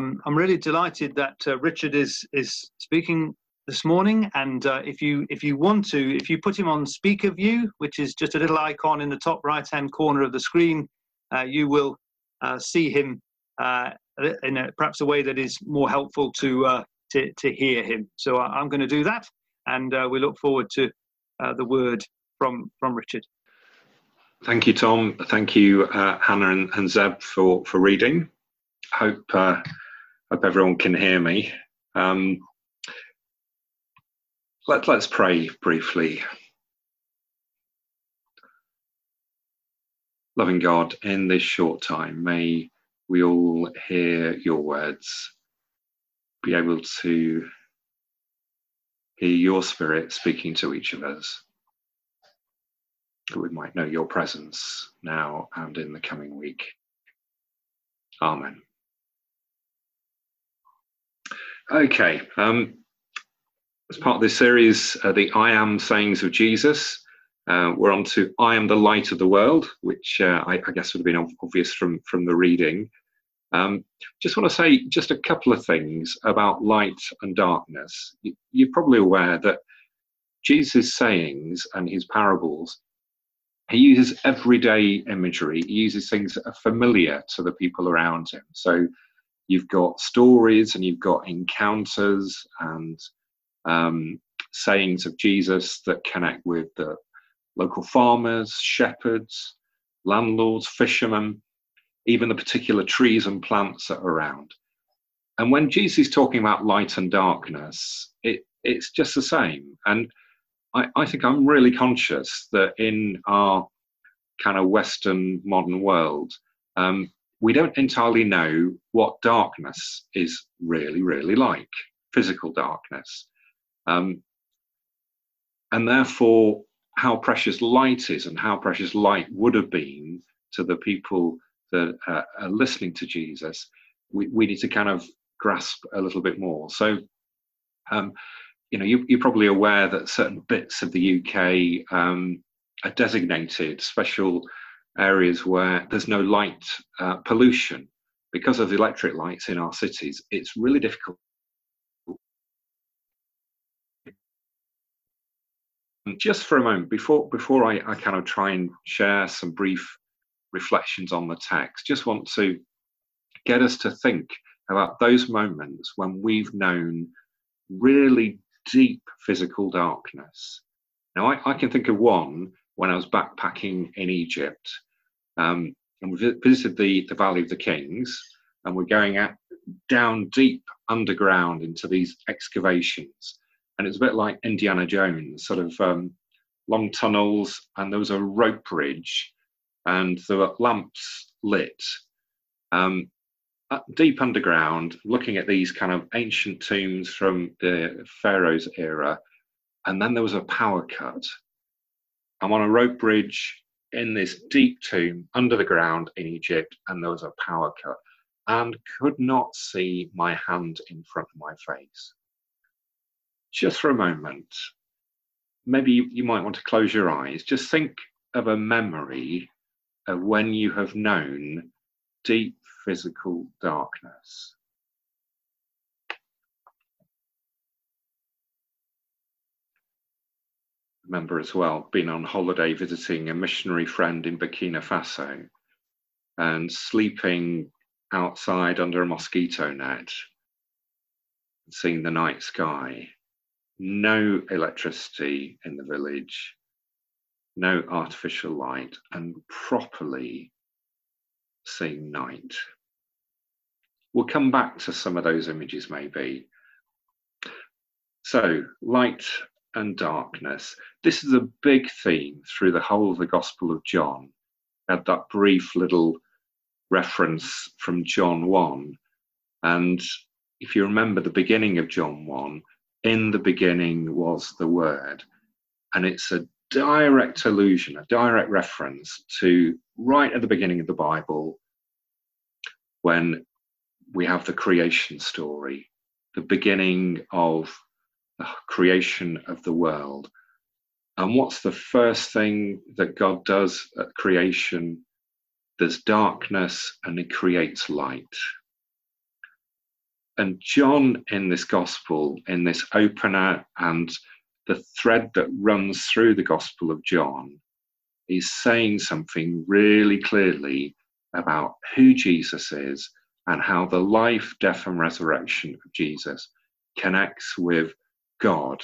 Um, I'm really delighted that uh, Richard is is speaking this morning. And uh, if you if you want to, if you put him on speaker view, which is just a little icon in the top right hand corner of the screen, uh, you will uh, see him uh, in a, perhaps a way that is more helpful to uh, to, to hear him. So I'm going to do that, and we look forward to the word from from Richard. Thank you, Tom. Thank you, Hannah and, and Zeb, for for reading. Hope hope everyone can hear me. Um, let, let's pray briefly. Loving God, in this short time, may we all hear your words, be able to hear your spirit speaking to each of us, that we might know your presence now and in the coming week. Amen. Okay, um, as part of this series, uh, the I Am sayings of Jesus, uh, we're on to I Am the Light of the World, which uh, I, I, guess would have been obvious from, from the reading. Um, just want to say just a couple of things about light and darkness. You're probably aware that Jesus' sayings and his parables, he uses everyday imagery. He uses things that are familiar to the people around him. So you've got stories and you've got encounters and um, sayings of Jesus that connect with the local farmers, shepherds, landlords, fishermen, even the particular trees and plants that are around. And when Jesus is talking about light and darkness, it, it's just the same. And I, I think I'm really conscious that in our kind of Western modern world, um, we don't entirely know what darkness is really, really like physical darkness. Um, and therefore, how precious light is and how precious light would have been to the people that uh, are listening to Jesus, we, we need to kind of grasp a little bit more. So, um, you know, you, are probably aware that certain bits of the UK um, are designated special areas where there's no light uh, pollution because of the electric lights in our cities. It's really difficult just for a moment, before before I, I kind of try and share some brief reflections on the text, just want to get us to think about those moments when we've known really deep physical darkness. Now, I, I can think of one when I was backpacking in Egypt, um, and we visited the, the Valley of the Kings, and we're going down deep underground into these excavations and it's a bit like Indiana Jones, sort of um, long tunnels, and there was a rope bridge, and there were lamps lit. Um, deep underground, looking at these kind of ancient tombs from the Pharaoh's era, and then there was a power cut. I'm on a rope bridge in this deep tomb under the ground in Egypt, and there was a power cut, and could not see my hand in front of my face just for a moment, maybe you, you might want to close your eyes. Just think of a memory of when you have known deep physical darkness. Remember as well, been on holiday visiting a missionary friend in Burkina Faso and sleeping outside under a mosquito net, seeing the night sky no electricity in the village, no artificial light, and properly seeing night. We'll come back to some of those images maybe. So, light and darkness. This is a big theme through the whole of the Gospel of John. I had that brief little reference from John 1. And if you remember the beginning of John 1, in the beginning was the Word. And it's a direct allusion, a direct reference to right at the beginning of the Bible when we have the creation story, the beginning of creation of the world. And what's the first thing that God does at creation? There's darkness and He creates light. and John in this gospel, in this opener, and the thread that runs through the gospel of John, is saying something really clearly about who Jesus is and how the life, death, and resurrection of Jesus connects with God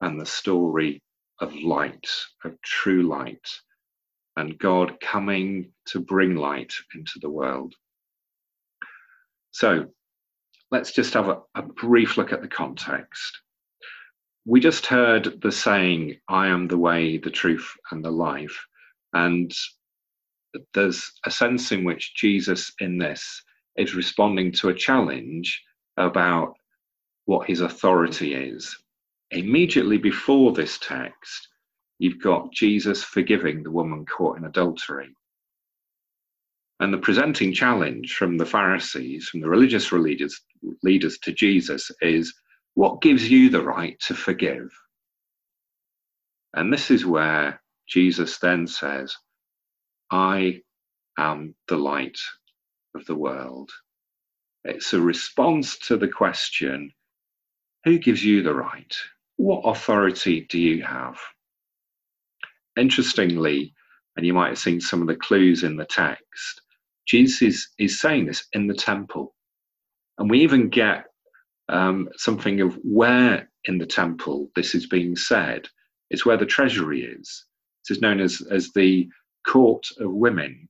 and the story of light, of true light, and God coming to bring light into the world. So let's just have a, a, brief look at the context. We just heard the saying, I am the way, the truth, and the life. And there's a sense in which Jesus, in this, is responding to a challenge about what his authority is. Immediately before this text, you've got Jesus forgiving the woman caught in adultery. And the presenting challenge from the Pharisees, from the religious leaders, leaders to Jesus is what gives you the right to forgive? And this is where Jesus then says, I am the light of the world. It's a response to the question who gives you the right? What authority do you have? Interestingly, and you might have seen some of the clues in the text, Jesus is, is saying this in the temple. And we even get um, something of where in the temple this is being said. It's where the treasury is. This is known as, as the court of women.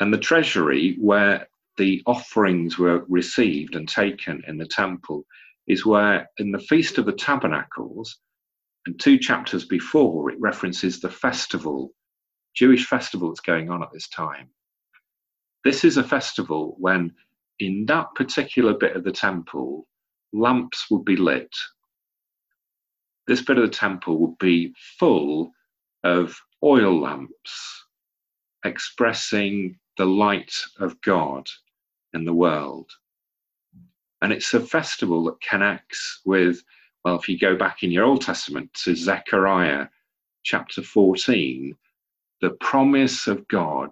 And the treasury, where the offerings were received and taken in the temple, is where in the Feast of the Tabernacles, and two chapters before, it references the festival, Jewish festival that's going on at this time. This is a festival when, in that particular bit of the temple, lamps would be lit. This bit of the temple would be full of oil lamps expressing the light of God in the world. And it's a festival that connects with, well, if you go back in your Old Testament to Zechariah chapter 14, the promise of God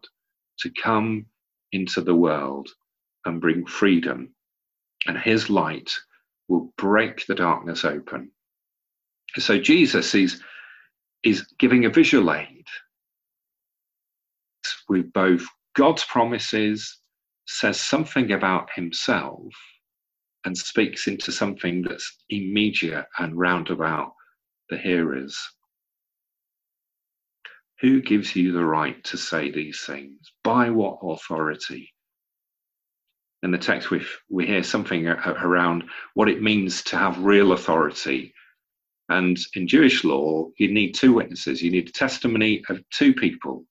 to come into the world and bring freedom. And his light will break the darkness open. So Jesus is, is giving a visual aid with both God's promises, says something about himself, and speaks into something that's immediate and roundabout the hearers. Who gives you the right to say these things? By what authority? In the text, we we hear something around what it means to have real authority. And in Jewish law, you need two witnesses. You need a testimony of two people.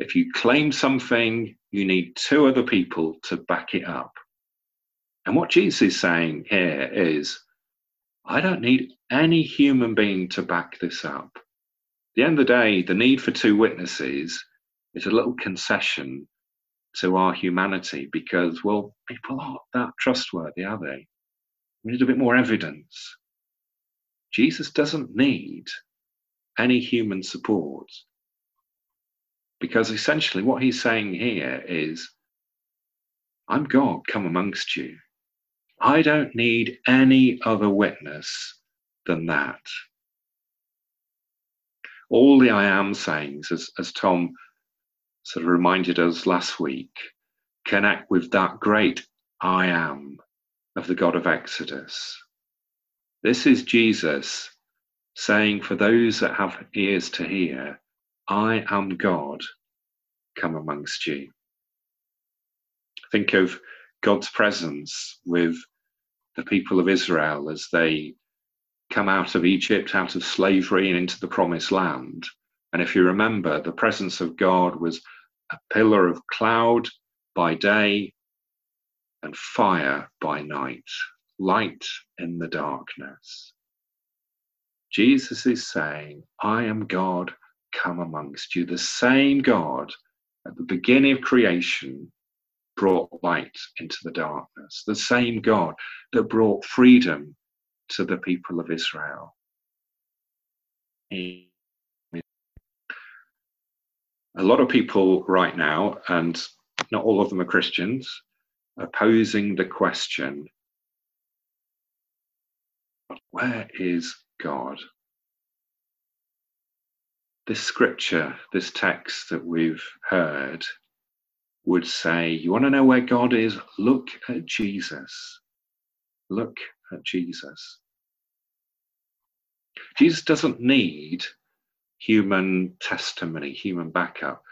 If you claim something, you need two other people to back it up. And what Jesus is saying here is, I don't need any human being to back this up At the end of the day, the need for two witnesses is a little concession to our humanity because, well, people aren't that trustworthy, are they? We need a bit more evidence. Jesus doesn't need any human support because essentially what he's saying here is, I'm God come amongst you. I don't need any other witness than that all the I am sayings, as, as Tom sort of reminded us last week, connect with that great I am of the God of Exodus. This is Jesus saying, for those that have ears to hear, I am God, come amongst you. Think of God's presence with the people of Israel as they come out of Egypt, out of slavery, and into the promised land. And if you remember, the presence of God was a pillar of cloud by day and fire by night, light in the darkness. Jesus is saying, I am God, come amongst you. The same God at the beginning of creation brought light into the darkness. The same God that brought freedom to the people of Israel. A lot of people right now, and not all of them are Christians, posing the question where is God? This scripture, this text that we've heard, would say, You want to know where God is? Look at Jesus. Look at Jesus. Jesus doesn't need human testimony, human backup.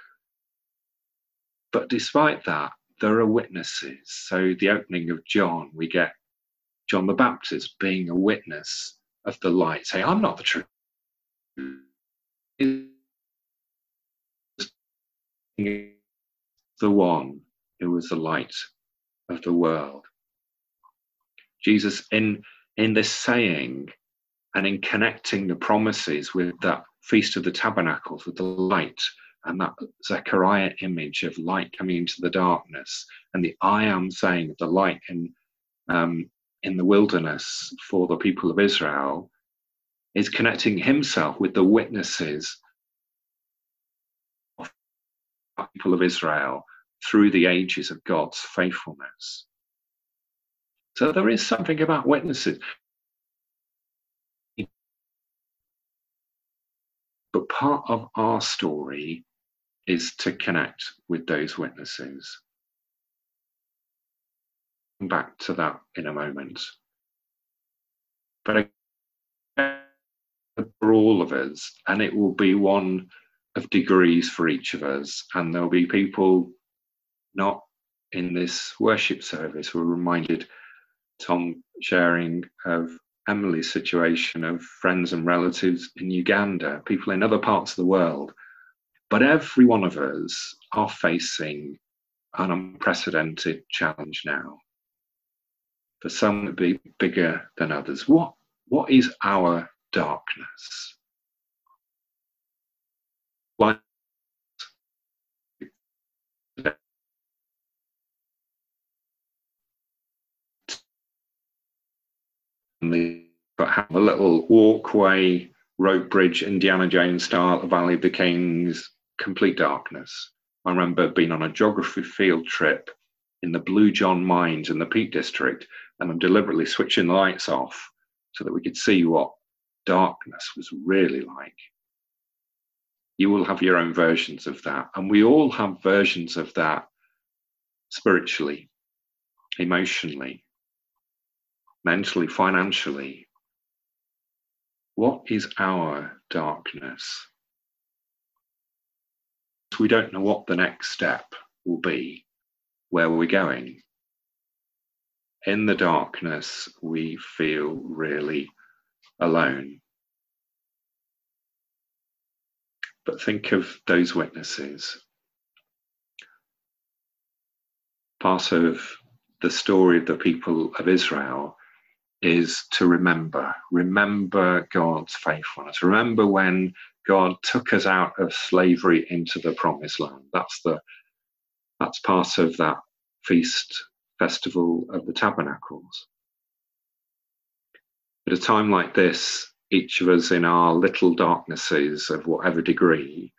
But despite that, there are witnesses. So, the opening of John, we get John the Baptist being a witness of the light, saying, I'm not the truth. The one who was the light of the world. Jesus, in, in this saying and in connecting the promises with that Feast of the Tabernacles, with the light and that Zechariah image of light coming into the darkness, and the I am saying of the light in um, in the wilderness for the people of Israel, is connecting himself with the witnesses of the people of Israel through the ages of God's faithfulness. So there is something about witnesses. But part of our story is to connect with those witnesses. Back to that in a moment. But for all of us, and it will be one of degrees for each of us, and there'll be people not in this worship service We're reminded Tom sharing of Emily's situation of friends and relatives in Uganda, people in other parts of the world but every one of us are facing an unprecedented challenge now. For some to be bigger than others. What, what is our darkness? Like but have a little walkway, rope bridge, Indiana Jones style, Valley of the Kings, complete darkness. I remember being on a geography field trip in the Blue John mines in the Peak District, and I'm deliberately switching the lights off so that we could see what darkness was really like. You will have your own versions of that, and we all have versions of that spiritually, emotionally, mentally, financially. What is our darkness? we don't know what the next step will be, where we're going. In the darkness, we feel really alone. But think of those witnesses. Part of the story of the people of Israel is to remember, remember God's faithfulness. Remember when God took us out of slavery into the promised land. That's the that's part of that feast festival of the tabernacles. At a time like this, each of us in our little darknesses of whatever degree,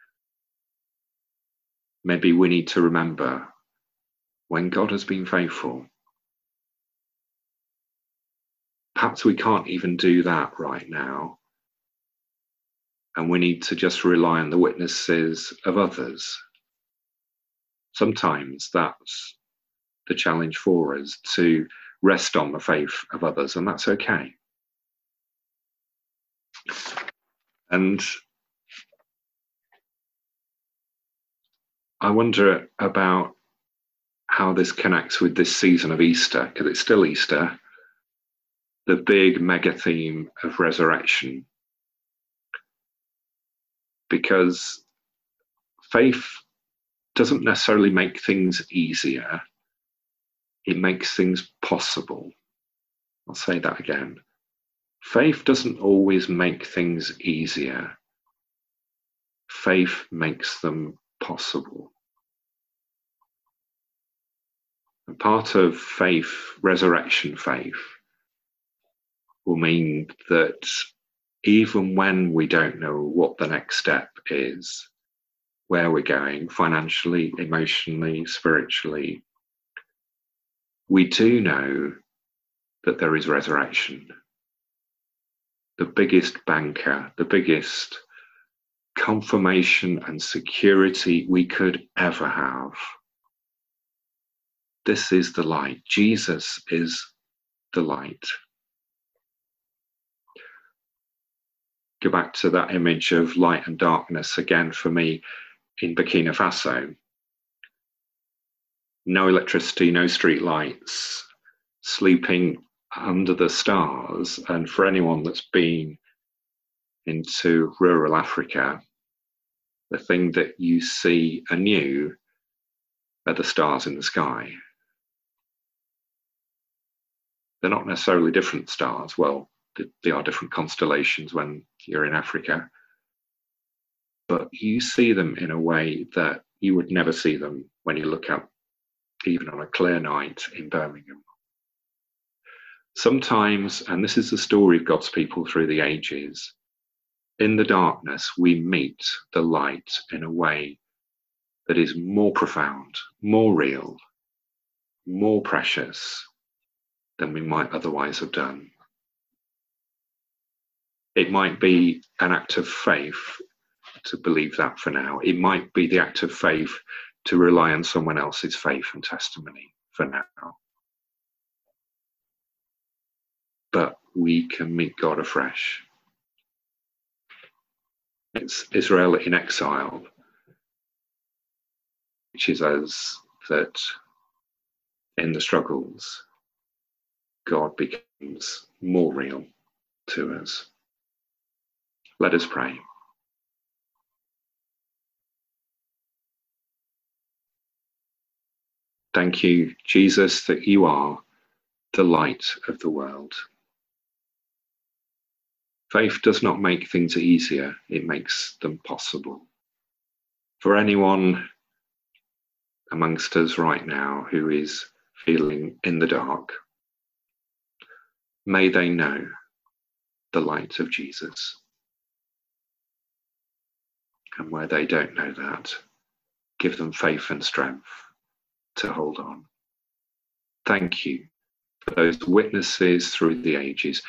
maybe we need to remember when God has been faithful. Perhaps we can't even do that right now and we need to just rely on the witnesses of others. Sometimes that's the challenge for us to rest on the faith of others, and that's okay. And I wonder about how this connects with this season of Easter, because it's still Easter, the big mega theme of resurrection because faith doesn't necessarily make things easier, it makes things possible. I'll say that again. Faith doesn't always make things easier, faith makes them possible. A part of faith, resurrection faith, will mean that even when we don't know what the next step is, where we're going financially, emotionally, spiritually, we do know that there is resurrection. The biggest banker, the biggest confirmation and security we could ever have. This is the light. Jesus is the light. Go back to that image of light and darkness again for me in Burkina Faso. No electricity, no street lights, sleeping under the stars. And for anyone that's been into rural Africa, the thing that you see anew are the stars in the sky. They're not necessarily different stars. Well, they are different constellations when you're in Africa, but you see them in a way that you would never see them when you look up, even on a clear night in Birmingham. Sometimes, and this is the story of God's people through the ages, in the darkness we meet the light in a way that is more profound, more real, more precious than we might otherwise have done. It might be an act of faith to believe that for now. It might be the act of faith to rely on someone else's faith and testimony for now. But we can meet God afresh. It's Israel in exile, which is us that in the struggles, God becomes more real to us. Let us pray. Thank you, Jesus, that you are the light of the world. Faith does not make things easier, it makes them possible. For anyone amongst us right now who is feeling in the dark, may they know the light of Jesus. And where they don't know that, give them faith and strength to hold on. Thank you for those witnesses through the ages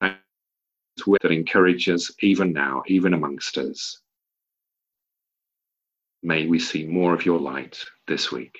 that encourage us even now, even amongst us. May we see more of your light this week.